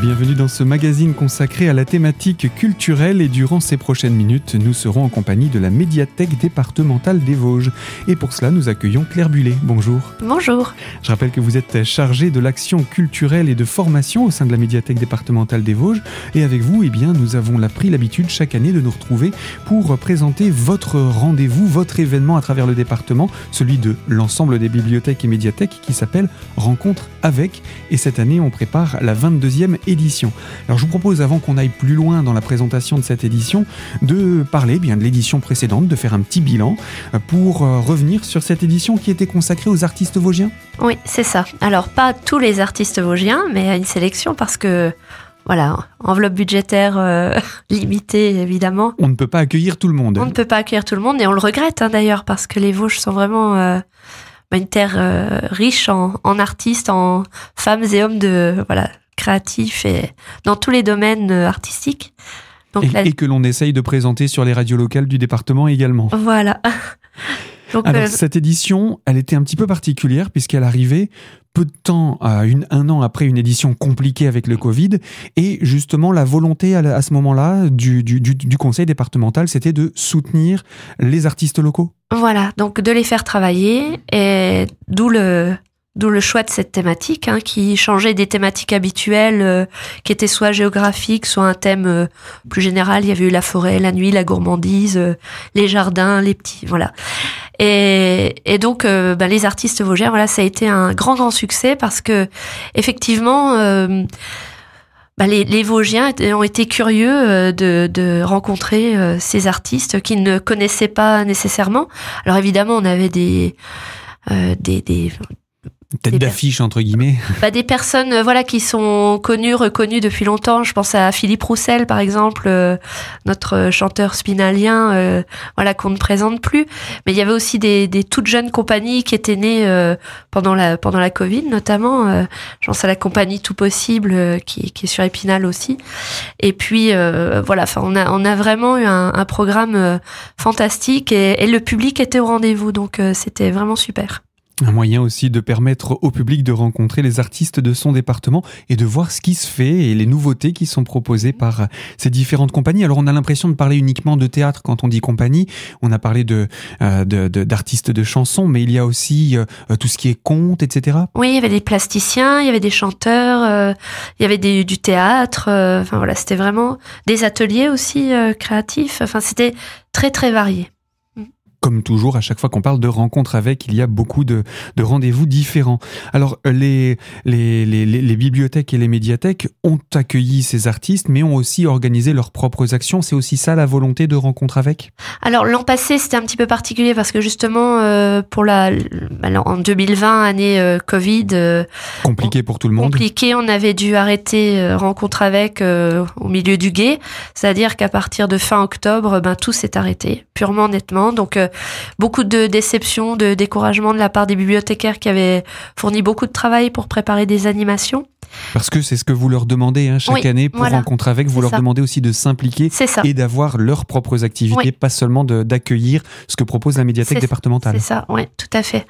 bienvenue dans ce magazine consacré à la thématique culturelle et durant ces prochaines minutes, nous serons en compagnie de la médiathèque départementale des Vosges. Et pour cela, nous accueillons Claire Bullet. Bonjour. Bonjour. Je rappelle que vous êtes chargée de l'action culturelle et de formation au sein de la médiathèque départementale des Vosges. Et avec vous, eh bien, nous avons pris l'habitude chaque année de nous retrouver pour présenter votre rendez-vous, votre événement à travers le département, celui de l'ensemble des bibliothèques et médiathèques qui s'appelle Rencontre avec. Et cette année, on prépare la 22e édition. Alors je vous propose, avant qu'on aille plus loin dans la présentation de cette édition, de parler bien de l'édition précédente, de faire un petit bilan euh, pour euh, revenir sur cette édition qui était consacrée aux artistes vosgiens. Oui, c'est ça. Alors pas tous les artistes vosgiens, mais une sélection parce que voilà, enveloppe budgétaire euh, limitée évidemment. On ne peut pas accueillir tout le monde. On ne peut pas accueillir tout le monde et on le regrette hein, d'ailleurs parce que les Vosges sont vraiment une terre riche en, en, artistes, en femmes et hommes de voilà créatif et dans tous les domaines euh, artistiques. et, que l'on essaye de présenter sur les radios locales du département également. Voilà. Donc, Alors, euh, cette édition, elle était un petit peu particulière puisqu'elle arrivait peu de temps, une, un an après une édition compliquée avec le Covid. Et justement, la volonté à, ce moment-là du, du, du, conseil départemental, c'était de soutenir les artistes locaux. Voilà, donc de les faire travailler, et d'où le, D'où le choix de cette thématique, hein, qui changeait des thématiques habituelles, euh, qui étaient soit géographiques, soit un thème euh, plus général. Il y avait eu la forêt, la nuit, la gourmandise, euh, les jardins, les petits, voilà. Et, donc, bah, les artistes vosgiens, voilà, ça a été un grand, grand succès parce que, effectivement, bah, les, les, Vosgiens ont été curieux de, rencontrer ces artistes qu'ils ne connaissaient pas nécessairement. Alors évidemment, on avait des, Tête d'affiche entre guillemets. Bah, des personnes euh, voilà qui sont connues, reconnues depuis longtemps. Je pense à Philippe Roussel par exemple, euh, notre chanteur spinalien, euh, voilà qu'on ne présente plus. Mais il y avait aussi des, des toutes jeunes compagnies qui étaient nées pendant la pendant la Covid notamment. je pense à la compagnie Tout Possible qui, qui est sur Épinal aussi. Et puis voilà, enfin on a on a vraiment eu un, un programme fantastique et, et, le public était au rendez-vous donc c'était vraiment super. Un moyen aussi de permettre au public de rencontrer les artistes de son département et de voir ce qui se fait et les nouveautés qui sont proposées par ces différentes compagnies. Alors on a l'impression de parler uniquement de théâtre quand on dit compagnie. On a parlé de euh, d'artistes de, chansons, mais il y a aussi euh, tout ce qui est conte, etc. Oui, il y avait des plasticiens, il y avait des chanteurs, euh, il y avait des, du théâtre. enfin voilà, c'était vraiment des ateliers aussi créatifs. Enfin c'était très très varié comme toujours, à chaque fois qu'on parle de rencontres avec, il y a beaucoup de, de rendez-vous différents. Alors, les, les, les, les, bibliothèques et les médiathèques ont accueilli ces artistes, mais ont aussi organisé leurs propres actions. C'est aussi ça la volonté de rencontre avec? Alors, l'an passé, c'était un petit peu particulier parce que justement, euh, pour la, en 2020, année euh, Covid. Euh, compliqué pour tout le monde. Compliqué, on avait dû arrêter euh, rencontre avec au milieu du guet. C'est-à-dire qu'à partir de fin octobre, ben, tout s'est arrêté, purement nettement. Donc, beaucoup de déceptions, de découragement de la part des bibliothécaires qui avaient fourni beaucoup de travail pour préparer des animations. Parce que c'est ce que vous leur demandez hein, chaque année pour rencontrer avec, vous leur demandez aussi de s'impliquer et d'avoir leurs propres activités, pas seulement d'accueillir ce que propose la médiathèque départementale. C'est ça, oui, tout à fait.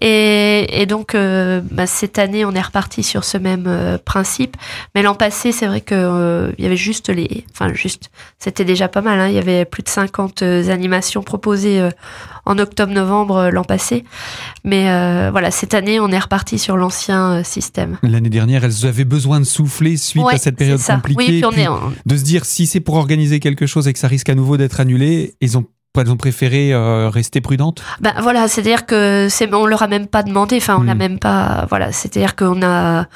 Et, et donc, euh, bah, cette année, on est reparti sur ce même euh, principe. Mais l'an passé, c'est vrai que euh, y avait juste les... Enfin, juste, c'était déjà pas mal. Hein, il y avait plus de 50 animations proposées en octobre-novembre l'an passé. Mais voilà, cette année, on est reparti sur l'ancien système. L'année dernière, elles avaient besoin de souffler suite à cette période compliquée. De se dire si c'est pour organiser quelque chose et que ça risque à nouveau d'être annulé, ils ont ont préféré euh, rester prudentes? Ben voilà, c'est-à-dire que c'est on leur a même pas demandé, enfin on n'a hmm. même pas voilà, c'est-à-dire qu'on a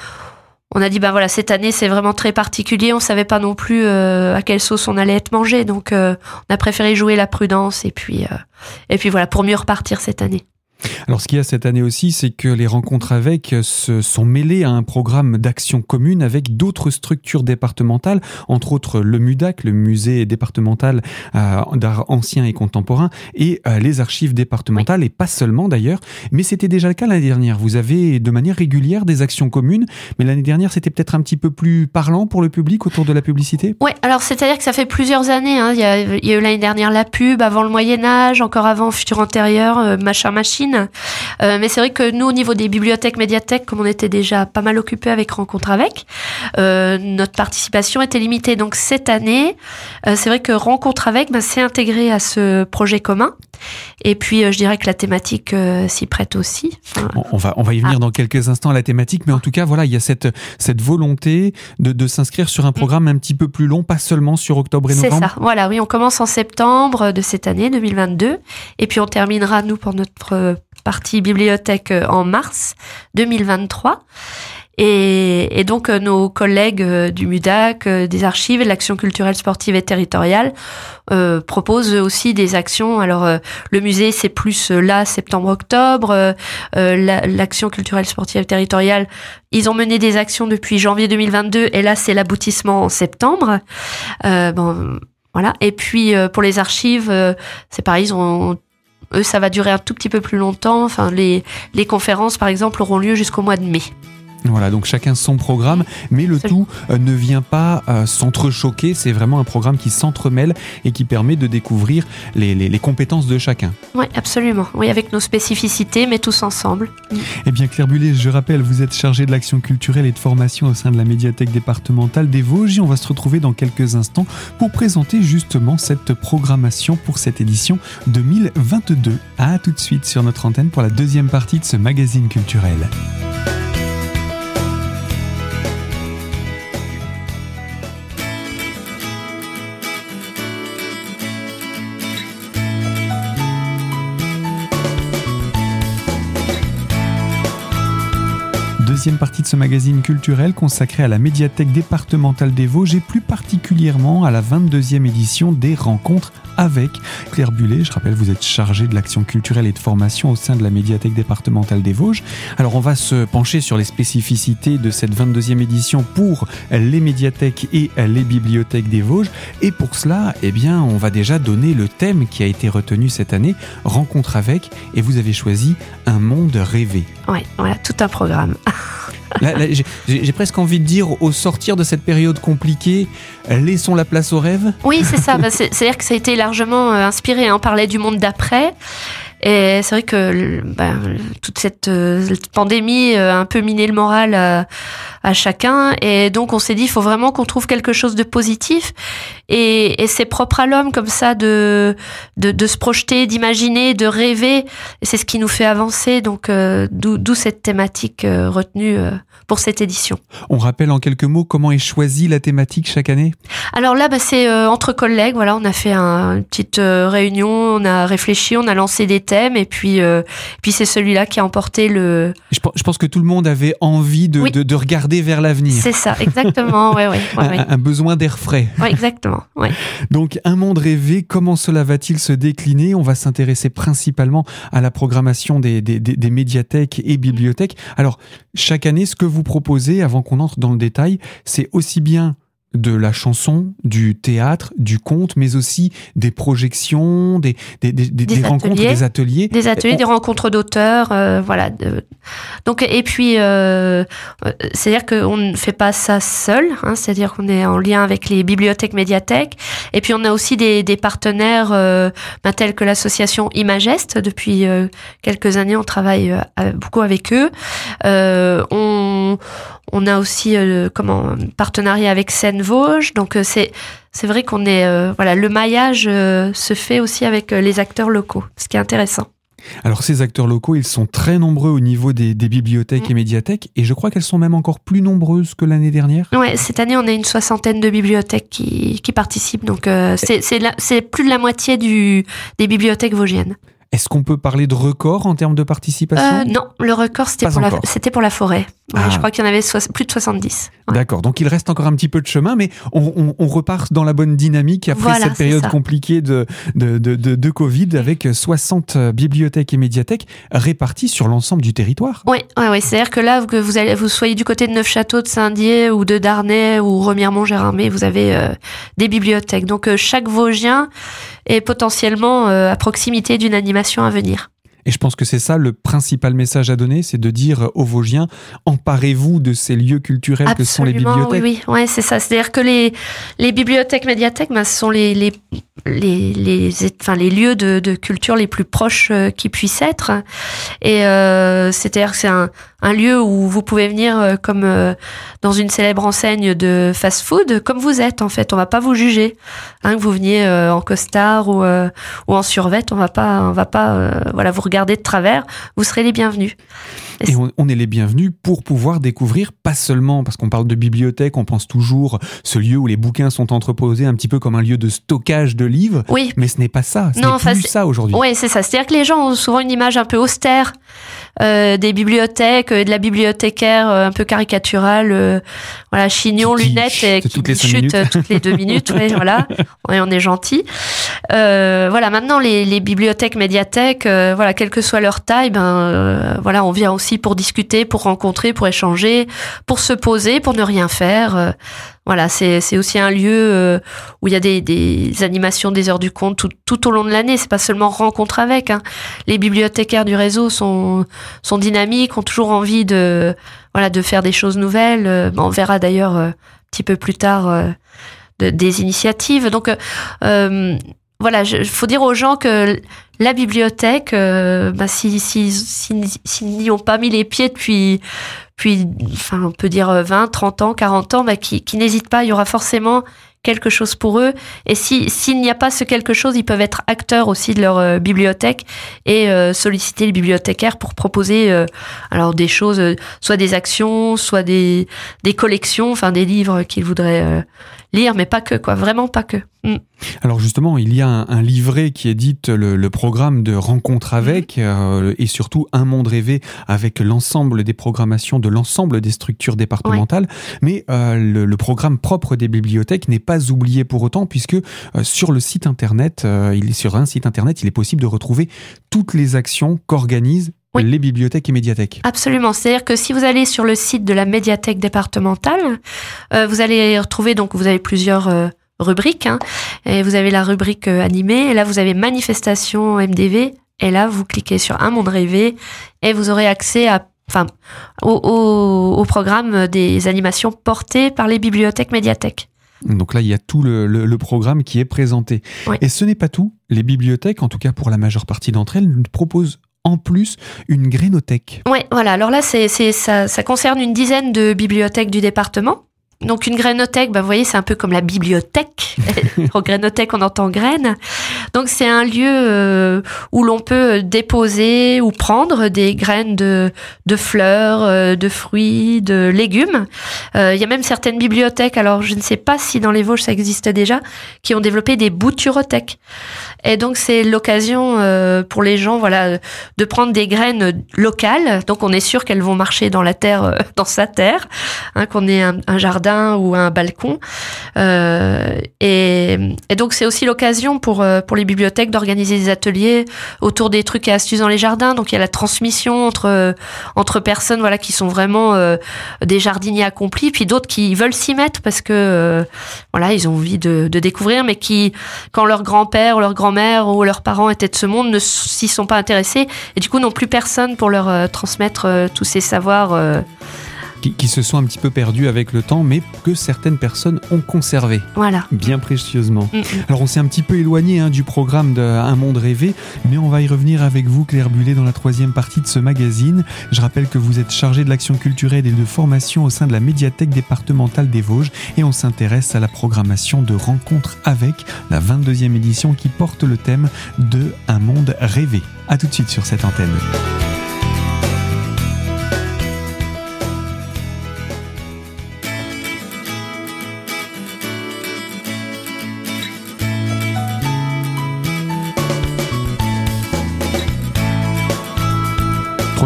on a dit ben voilà cette année c'est vraiment très particulier, on savait pas non plus euh, à quelle sauce on allait être mangé, donc euh, on a préféré jouer la prudence et puis et puis voilà pour mieux repartir cette année. Alors, ce qu'il y a cette année aussi, c'est que les rencontres avec se sont mêlées à un programme d'action commune avec d'autres structures départementales, entre autres le MUDAC, le musée départemental euh, d'art ancien et contemporain, et euh, les archives départementales, et pas seulement d'ailleurs, mais c'était déjà le cas l'année dernière. Vous avez de manière régulière des actions communes, mais l'année dernière, c'était peut-être un petit peu plus parlant pour le public autour de la publicité? Oui, alors c'est-à-dire que ça fait plusieurs années. Hein. Il, y a, eu l'année dernière la pub, avant le Moyen Âge, encore avant Futur Antérieur, euh, Machin Machine. D'origine. mais c'est vrai que nous, au niveau des bibliothèques, médiathèques, comme on était déjà pas mal occupés avec Rencontre avec, notre participation était limitée. Donc cette année, c'est vrai que Rencontre avec bah, s'est intégré à ce projet commun. Et puis, je dirais que la thématique s'y prête aussi. on, va, on va y venir ah. dans quelques instants à la thématique, mais en tout cas, voilà, il y a cette, cette volonté de, de s'inscrire sur un mm. programme un petit peu plus long, pas seulement sur octobre et novembre. C'est ça. Voilà, oui, on commence en septembre de cette année 2022, et puis on terminera nous pour notre partie bibliothèque en mars 2023. Et, donc euh, nos collègues euh, du MUDAC, euh, des archives de l'action culturelle sportive et territoriale euh, proposent aussi des actions. Alors le musée c'est plus là septembre-octobre, l'action culturelle sportive et territoriale ils ont mené des actions depuis janvier 2022 et là c'est l'aboutissement en septembre. bon voilà. Et puis pour les archives c'est pareil ils ont eux, ça va durer un tout petit peu plus longtemps. Enfin, les, les conférences, par exemple, auront lieu jusqu'au mois de mai. Voilà, donc chacun son programme, mais le tout euh, ne vient pas euh, s'entrechoquer, c'est vraiment un programme qui s'entremêle et qui permet de découvrir les, compétences de chacun. Oui, absolument, oui, avec nos spécificités, mais tous ensemble. Eh bien, Claire Bullet, je rappelle, vous êtes chargée de l'action culturelle et de formation au sein de la médiathèque départementale des Vosges on va se retrouver dans quelques instants pour présenter justement cette programmation pour cette édition 2022. A tout de suite sur notre antenne pour la deuxième partie de ce magazine culturel. Deuxième partie de ce magazine culturel consacré à la médiathèque départementale des Vosges et plus particulièrement à la 22e édition des rencontres avec Claire Bullet. Je rappelle, vous êtes chargée de l'action culturelle et de formation au sein de la médiathèque départementale des Vosges. Alors on va se pencher sur les spécificités de cette 22e édition pour les médiathèques et les bibliothèques des Vosges. Et pour cela, eh bien, on va déjà donner le thème qui a été retenu cette année, rencontre avec, et vous avez choisi un monde rêvé. Oui, voilà, tout un programme. J'ai presque envie de dire, au sortir de cette période compliquée, laissons la place au rêve. Oui, c'est ça. Bah, c'est-à-dire que ça a été largement euh, inspiré. Hein. Parlait du monde d'après. Et c'est vrai que bah, toute cette, euh, pandémie a un peu miné le moral à, à chacun. Et donc on s'est dit, il faut vraiment qu'on trouve quelque chose de positif. Et, et c'est propre à l'homme comme ça de, de, de se projeter, d'imaginer, de rêver. Et c'est ce qui nous fait avancer. Donc euh, d'où cette thématique euh, retenue pour cette édition. On rappelle en quelques mots comment est choisie la thématique chaque année? Alors là, bah, c'est entre collègues. Voilà, on a fait un, une petite réunion, on a réfléchi, on a lancé des thème et puis euh, puis c'est celui-là qui a emporté le. Je, pense que tout le monde avait envie de, de, regarder vers l'avenir. C'est ça, exactement. ouais, ouais, un, besoin d'air frais. Exactement. Donc un monde rêvé, comment cela va-t-il se décliner? On va s'intéresser principalement à la programmation des, des, des, médiathèques et bibliothèques. Alors chaque année, ce que vous proposez, avant qu'on entre dans le détail, c'est aussi bien de la chanson, du théâtre, du conte, mais aussi des projections, des, des, des, des, rencontres, des ateliers. Des ateliers, des rencontres d'auteurs, euh, voilà. Donc, et puis, euh, c'est-à-dire qu'on ne fait pas ça seul, hein, c'est-à-dire qu'on est en lien avec les bibliothèques, médiathèques, et puis on a aussi des, des partenaires euh, ben, tels que l'association Imageste. Depuis euh, quelques années, on travaille beaucoup avec eux. on, on a aussi comment, un partenariat avec Seine Vosges. Donc euh, c'est c'est vrai qu'on est euh, voilà le maillage euh, se fait aussi avec les acteurs locaux, ce qui est intéressant. Alors ces acteurs locaux, ils sont très nombreux au niveau des, bibliothèques et médiathèques, et je crois qu'elles sont même encore plus nombreuses que l'année dernière. Ouais, cette année on a une soixantaine de bibliothèques qui, qui participent, donc c'est plus de la moitié du, des bibliothèques vosgiennes. Est-ce qu'on peut parler de record en termes de participation? Euh, Non, le record c'était pour la forêt. Ah. Je crois qu'il y en avait plus de 70. D'accord, donc il reste encore un petit peu de chemin, mais on, repart dans la bonne dynamique après cette période compliquée de, de, de, de, Covid avec 60 bibliothèques et médiathèques réparties sur l'ensemble du territoire. Oui, ouais, c'est-à-dire que là, que vous, allez, vous soyez du côté de Neufchâteau, de Saint-Dié ou de Darnay ou Remiremont-Gérardmer, vous avez euh, des bibliothèques. Donc euh, chaque Vosgien est potentiellement à proximité d'une animation à venir. Et je pense que c'est ça le principal message à donner, c'est de dire aux Vosgiens, emparez-vous de ces lieux culturels que sont les bibliothèques. Oui, oui, ouais, c'est ça. C'est-à-dire que les, les bibliothèques, médiathèques, ben, ce sont les, les, les, les, enfin, les lieux de, de culture les plus proches euh, qui puissent être. Et euh, c'est-à-dire que c'est un, un lieu où vous pouvez venir euh, comme euh, dans une célèbre enseigne de fast-food, comme vous êtes en fait. On va pas vous juger, hein, que vous veniez euh, en costard ou, ou en survêt. On va pas, on va pas, voilà, vous regarder de travers. Vous serez les bienvenus. Et on, est les bienvenus pour pouvoir découvrir, pas seulement parce qu'on parle de bibliothèque, on pense toujours ce lieu où les bouquins sont entreposés un petit peu comme un lieu de stockage de livres. Oui. Mais ce n'est pas ça. Ce n'est plus ça aujourd'hui. Oui, c'est ça. C'est-à-dire que les gens ont souvent une image un peu austère des bibliothèques, et de la bibliothécaire euh, un peu caricaturale, euh, voilà, chignon, lunettes et qui chute toutes les deux minutes, ouais, voilà, on est gentil. voilà, maintenant les, les bibliothèques, médiathèques, voilà, quelle que soit leur taille, ben voilà, on vient aussi pour discuter, pour rencontrer, pour échanger, pour se poser, pour ne rien faire. Voilà, c'est aussi un lieu euh, où il y a des, des, animations des heures du compte tout, tout au long de l'année. C'est pas seulement rencontre avec. Hein. Les bibliothécaires du réseau sont, sont dynamiques, ont toujours envie de, voilà, de faire des choses nouvelles. Euh, on verra d'ailleurs euh, un petit peu plus tard de, des initiatives. Donc, voilà, il faut dire aux gens que la bibliothèque, bah, s'ils si, si, n'y ont pas mis les pieds depuis puis, on peut dire 20, euh, 30 ans, 40 ans, bah, qui, qui n'hésitent pas. Il y aura forcément quelque chose pour eux. Et si s'il n'y a pas ce quelque chose, ils peuvent être acteurs aussi de leur euh, bibliothèque et euh, solliciter les bibliothécaires pour proposer alors des choses, soit des actions, soit des des collections, enfin des livres qu'ils voudraient lire, mais pas que, quoi, vraiment pas que. Mm. Alors justement, il y a un, livret qui édite le, le programme de rencontre avec, mm. euh, et surtout un monde rêvé avec l'ensemble des programmations de l'ensemble des structures départementales. Mais euh, le, le, programme propre des bibliothèques n'est pas oublié pour autant, puisque euh, sur le site internet, il est sur un site internet, il est possible de retrouver toutes les actions qu'organise les bibliothèques et médiathèques. Absolument. C'est-à-dire que si vous allez sur le site de la médiathèque départementale, euh, vous allez retrouver, donc vous avez plusieurs euh, rubriques, hein, et vous avez la rubrique euh, animée, et là vous avez manifestation MDV, et là vous cliquez sur Un monde rêvé, et vous aurez accès à enfin, au, au, programme des animations portées par les bibliothèques médiathèques. Donc là, il y a tout le, le, programme qui est présenté. Et ce n'est pas tout. Les bibliothèques, en tout cas pour la majeure partie d'entre elles, nous proposent en plus une grénothèque. Oui, voilà. Alors là, c'est, ça, ça concerne une dizaine de bibliothèques du département. Donc une grainothèque, bah, vous voyez, c'est un peu comme la bibliothèque. en grainothèque, on entend graines. Donc c'est un lieu euh, où l'on peut déposer ou prendre des graines de, de fleurs, euh, de fruits, de légumes. Euh, il y a même certaines bibliothèques, alors je ne sais pas si dans les Vosges ça existe déjà, qui ont développé des bouturothèques. Et donc c'est l'occasion pour les gens, voilà, de prendre des graines locales. Donc on est sûr qu'elles vont marcher dans la terre, dans sa terre, hein, qu'on ait un jardin ou un balcon. Euh, et, donc c'est aussi l'occasion pour euh, pour les bibliothèques d'organiser des ateliers autour des trucs et astuces dans les jardins. Donc il y a la transmission entre entre personnes voilà qui sont vraiment euh, des jardiniers accomplis, puis d'autres qui veulent s'y mettre parce que voilà ils ont envie de, de découvrir, mais qui quand leur grand-père ou leur grand-mère ou leurs parents étaient de ce monde ne s'y sont pas intéressés et du coup n'ont plus personne pour leur transmettre tous ces savoirs qui, se sont un petit peu perdus avec le temps, mais que certaines personnes ont conservé. Voilà. Bien précieusement. Mm, mm. Alors on s'est un petit peu éloigné hein, du programme d'un monde rêvé, mais on va y revenir avec vous, Claire Bullet, dans la troisième partie de ce magazine. Je rappelle que vous êtes chargée de l'action culturelle et de formation au sein de la médiathèque départementale des Vosges, et on s'intéresse à la programmation de Rencontres avec, la 22e édition qui porte le thème de Un monde rêvé. A tout de suite sur cette antenne.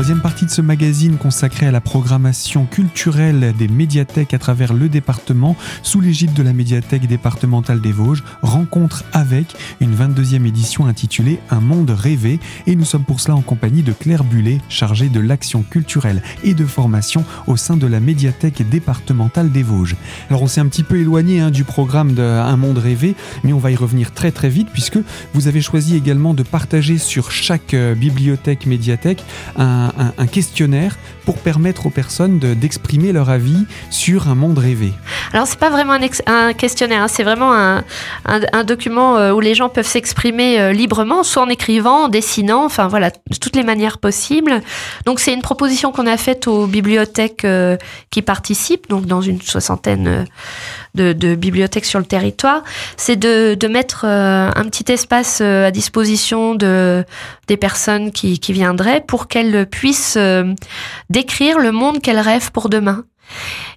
Troisième partie de ce magazine consacré à la programmation culturelle des médiathèques à travers le département sous l'égide de la médiathèque départementale des Vosges, rencontre avec une 22e édition intitulée Un monde rêvé et nous sommes pour cela en compagnie de Claire Bullet, chargée de l'action culturelle et de formation au sein de la médiathèque départementale des Vosges. Alors on s'est un petit peu éloigné hein, du programme de Un monde rêvé, mais on va y revenir très très vite puisque vous avez choisi également de partager sur chaque euh, bibliothèque médiathèque un, questionnaire pour permettre aux personnes d'exprimer leur avis sur un monde rêvé. Alors c'est pas vraiment un, questionnaire, hein, c'est vraiment un, document euh, où les gens peuvent s'exprimer euh, librement, soit en écrivant, en dessinant, enfin voilà, de toutes les manières possibles. Donc c'est une proposition qu'on a faite aux bibliothèques qui participent, donc dans une soixantaine de, bibliothèques sur le territoire, c'est de, mettre euh, un petit espace euh, à disposition de, des personnes qui, qui viendraient pour qu'elles puissent euh, décrire le monde qu'elles rêvent pour demain.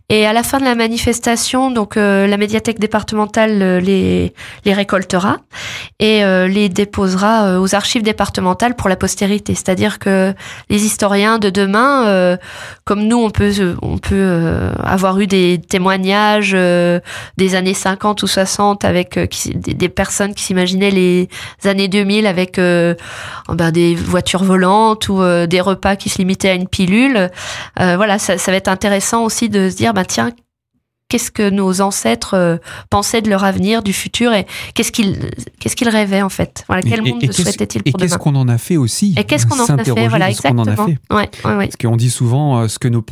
Et à la fin de la manifestation, donc euh, la médiathèque départementale euh, les, les récoltera et euh, les déposera aux archives départementales pour la postérité. C'est-à-dire que les historiens de demain, comme nous, on peut on peut avoir eu des témoignages des années 50 ou 60 avec des, personnes qui s'imaginaient les années 2000 avec ben, des voitures volantes ou des repas qui se limitaient à une pilule. voilà, ça, ça va être intéressant aussi de se dire bah, tiens, qu'est-ce que nos ancêtres euh, pensaient de leur avenir, du futur et qu'est-ce qu'ils qu'est-ce qu'ils rêvaient en fait? Voilà, quel monde souhaitaient-ils pour Et qu'est-ce qu'on en a fait aussi? Et qu'est-ce qu'on en a fait? Voilà, exactement. En a fait. Ouais, Parce qu'on dit souvent euh, ce que nos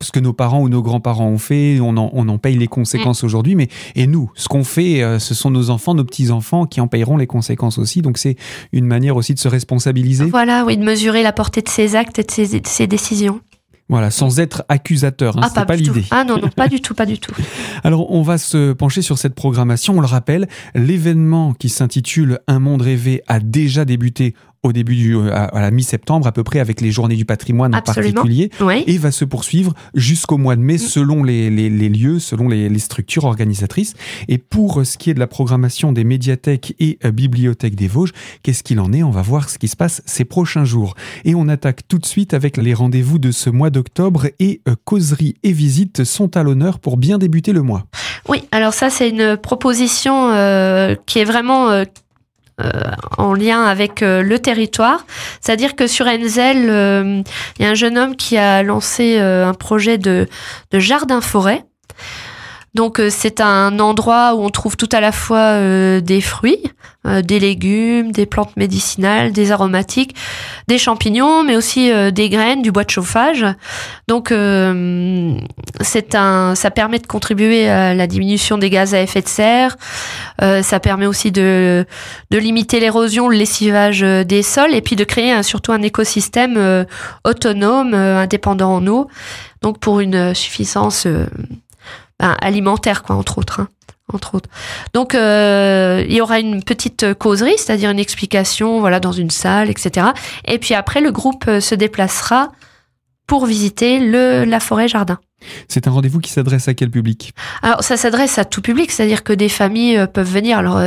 ce que nos parents ou nos grands-parents ont fait, on en, on en paye les conséquences mm. aujourd'hui, mais et nous, ce qu'on fait, euh, ce sont nos enfants, nos petits-enfants qui en payeront les conséquences aussi. Donc c'est une manière aussi de se responsabiliser. Voilà, oui, de mesurer la portée de ses actes et de ses, de ses décisions. Voilà, sans être accusateur, hein, ah, pas, l'idée. Ah non, non, pas du tout, pas du tout. Alors, on va se pencher sur cette programmation. On le rappelle, l'événement qui s'intitule Un monde rêvé a déjà débuté au début du, euh, à, la mi-septembre à peu près avec les journées du patrimoine en particulier et va se poursuivre jusqu'au mois de mai mm. selon les, les, les lieux, selon les, les, structures organisatrices. Et pour ce qui est de la programmation des médiathèques et euh, bibliothèques des Vosges, qu'est-ce qu'il en est? On va voir ce qui se passe ces prochains jours. Et on attaque tout de suite avec les rendez-vous de ce mois d'octobre et euh, causeries et visites sont à l'honneur pour bien débuter le mois. Oui, alors ça c'est une proposition euh, qui est vraiment euh, en lien avec euh, le territoire. C'est-à-dire que sur Enzel, euh, il y a un jeune homme qui a lancé un projet de, de jardin-forêt. Donc c'est un endroit où on trouve tout à la fois des fruits, euh, des légumes, des plantes médicinales, des aromatiques, des champignons, mais aussi euh, des graines, du bois de chauffage. Donc euh, c'est un, ça permet de contribuer à la diminution des gaz à effet de serre. ça permet aussi de, de limiter l'érosion, le lessivage des sols, et puis de créer surtout un écosystème autonome, indépendant en eau. Donc pour une suffisance ben, alimentaire, quoi, entre autres. Hein entre autres. Donc euh, il y aura une petite causerie, c'est-à-dire une explication, voilà, dans une salle, etc. Et puis après, le groupe euh, se déplacera pour visiter le, la forêt jardin. C'est un rendez-vous qui s'adresse à quel public? Alors ça s'adresse à tout public, c'est-à-dire que des familles euh, peuvent venir. Alors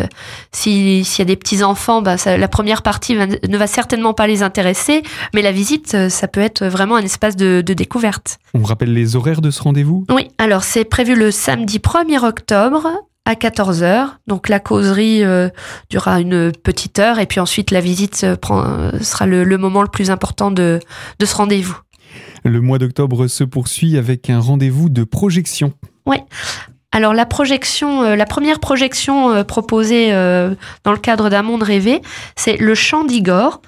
s'il y a des petits enfants, bah, la première partie ne va certainement pas les intéresser, mais la visite, ça peut être vraiment un espace de, de découverte. On rappelle les horaires de ce rendez-vous? Oui, alors c'est prévu le samedi 1er octobre à 14h. Donc la causerie euh, durera une petite heure et puis ensuite la visite euh, sera le, moment le plus important de, de ce rendez-vous. Le mois d'octobre se poursuit avec un rendez-vous de projection. Oui. Alors la projection, euh, la première projection proposée dans le cadre d'un monde rêvé, c'est Le Chant d'Igor.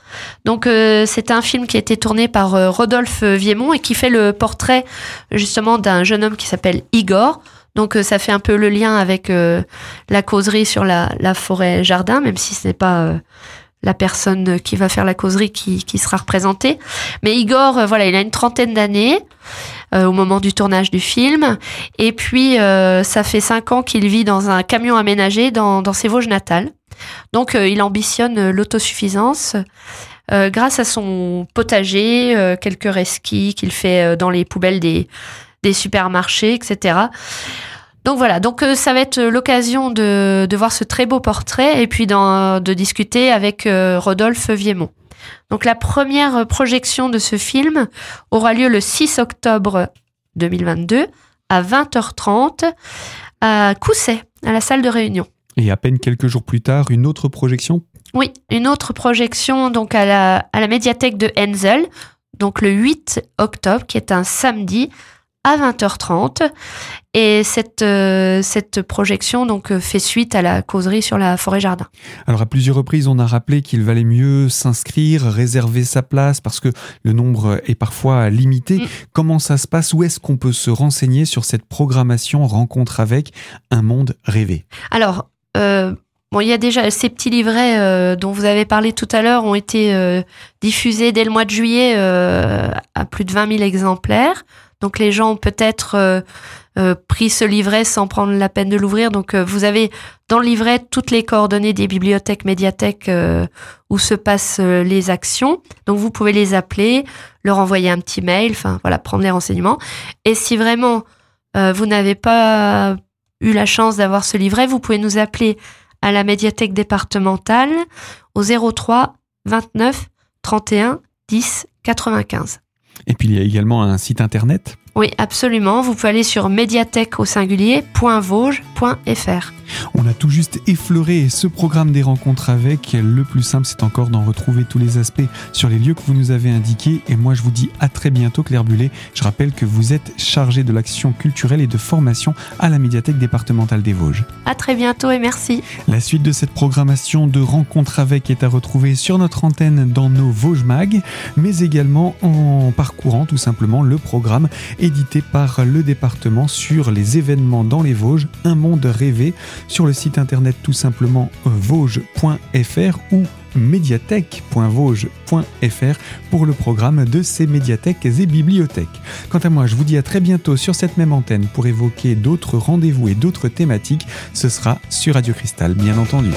Donc c'est un film qui a été tourné par Rodolphe Viemont et qui fait le portrait justement d'un jeune homme qui s'appelle Igor, donc euh, ça fait un peu le lien avec euh, la causerie sur la, forêt jardin, même si ce n'est pas euh, la personne qui va faire la causerie qui, sera représentée. Mais Igor, voilà, il a une trentaine d'années au moment du tournage du film. Et puis, ça fait cinq ans qu'il vit dans un camion aménagé dans, ses Vosges natales. Donc, il ambitionne l'autosuffisance. grâce à son potager, quelques resquis qu'il fait dans les poubelles des supermarchés, etc. Donc voilà, donc euh, ça va être l'occasion de, voir ce très beau portrait et puis de discuter avec euh, Rodolphe Viemont. Donc la première projection de ce film aura lieu le 6 octobre 2022 à 20h30 à Cousset, à la salle de réunion. Et à peine quelques jours plus tard, une autre projection? Oui, une autre projection donc à la, à la médiathèque de Enzel, donc le 8 octobre, qui est un samedi à 20h30. Et cette, euh, cette projection donc euh, fait suite à la causerie sur la forêt jardin. Alors à plusieurs reprises, on a rappelé qu'il valait mieux s'inscrire, réserver sa place parce que le nombre est parfois limité. Mm. Comment ça se passe? Où est-ce qu'on peut se renseigner sur cette programmation rencontre avec un monde rêvé? Alors euh, Bon, il y a déjà ces petits livrets euh, dont vous avez parlé tout à l'heure ont été euh, diffusés dès le mois de juillet euh, à plus de 20 000 exemplaires. Donc les gens ont peut-être pris ce livret sans prendre la peine de l'ouvrir. Donc vous avez dans le livret toutes les coordonnées des bibliothèques, médiathèques où se passent les actions. Donc vous pouvez les appeler, leur envoyer un petit mail, enfin voilà, prendre les renseignements. Et si vraiment vous n'avez pas eu la chance d'avoir ce livret, vous pouvez nous appeler à la médiathèque départementale au 03 29 31 10 95. Et puis il y a également un site internet oui, absolument. Vous pouvez aller sur médiathèque au singulier.vosges.fr. On a tout juste effleuré ce programme des rencontres avec. Le plus simple, c'est encore d'en retrouver tous les aspects sur les lieux que vous nous avez indiqués. Et moi, je vous dis à très bientôt, Claire Bullet. Je rappelle que vous êtes chargée de l'action culturelle et de formation à la médiathèque départementale des Vosges. À très bientôt et merci. La suite de cette programmation de rencontres avec est à retrouver sur notre antenne dans nos Vosges Mag, mais également en parcourant tout simplement le programme édité par le département sur les événements dans les Vosges, un monde rêvé, sur le site internet tout simplement euh, vosges.fr ou médiathèque.vosges.fr pour le programme de ces médiathèques et bibliothèques. Quant à moi, je vous dis à très bientôt sur cette même antenne pour évoquer d'autres rendez-vous et d'autres thématiques. Ce sera sur Radio Cristal, bien entendu.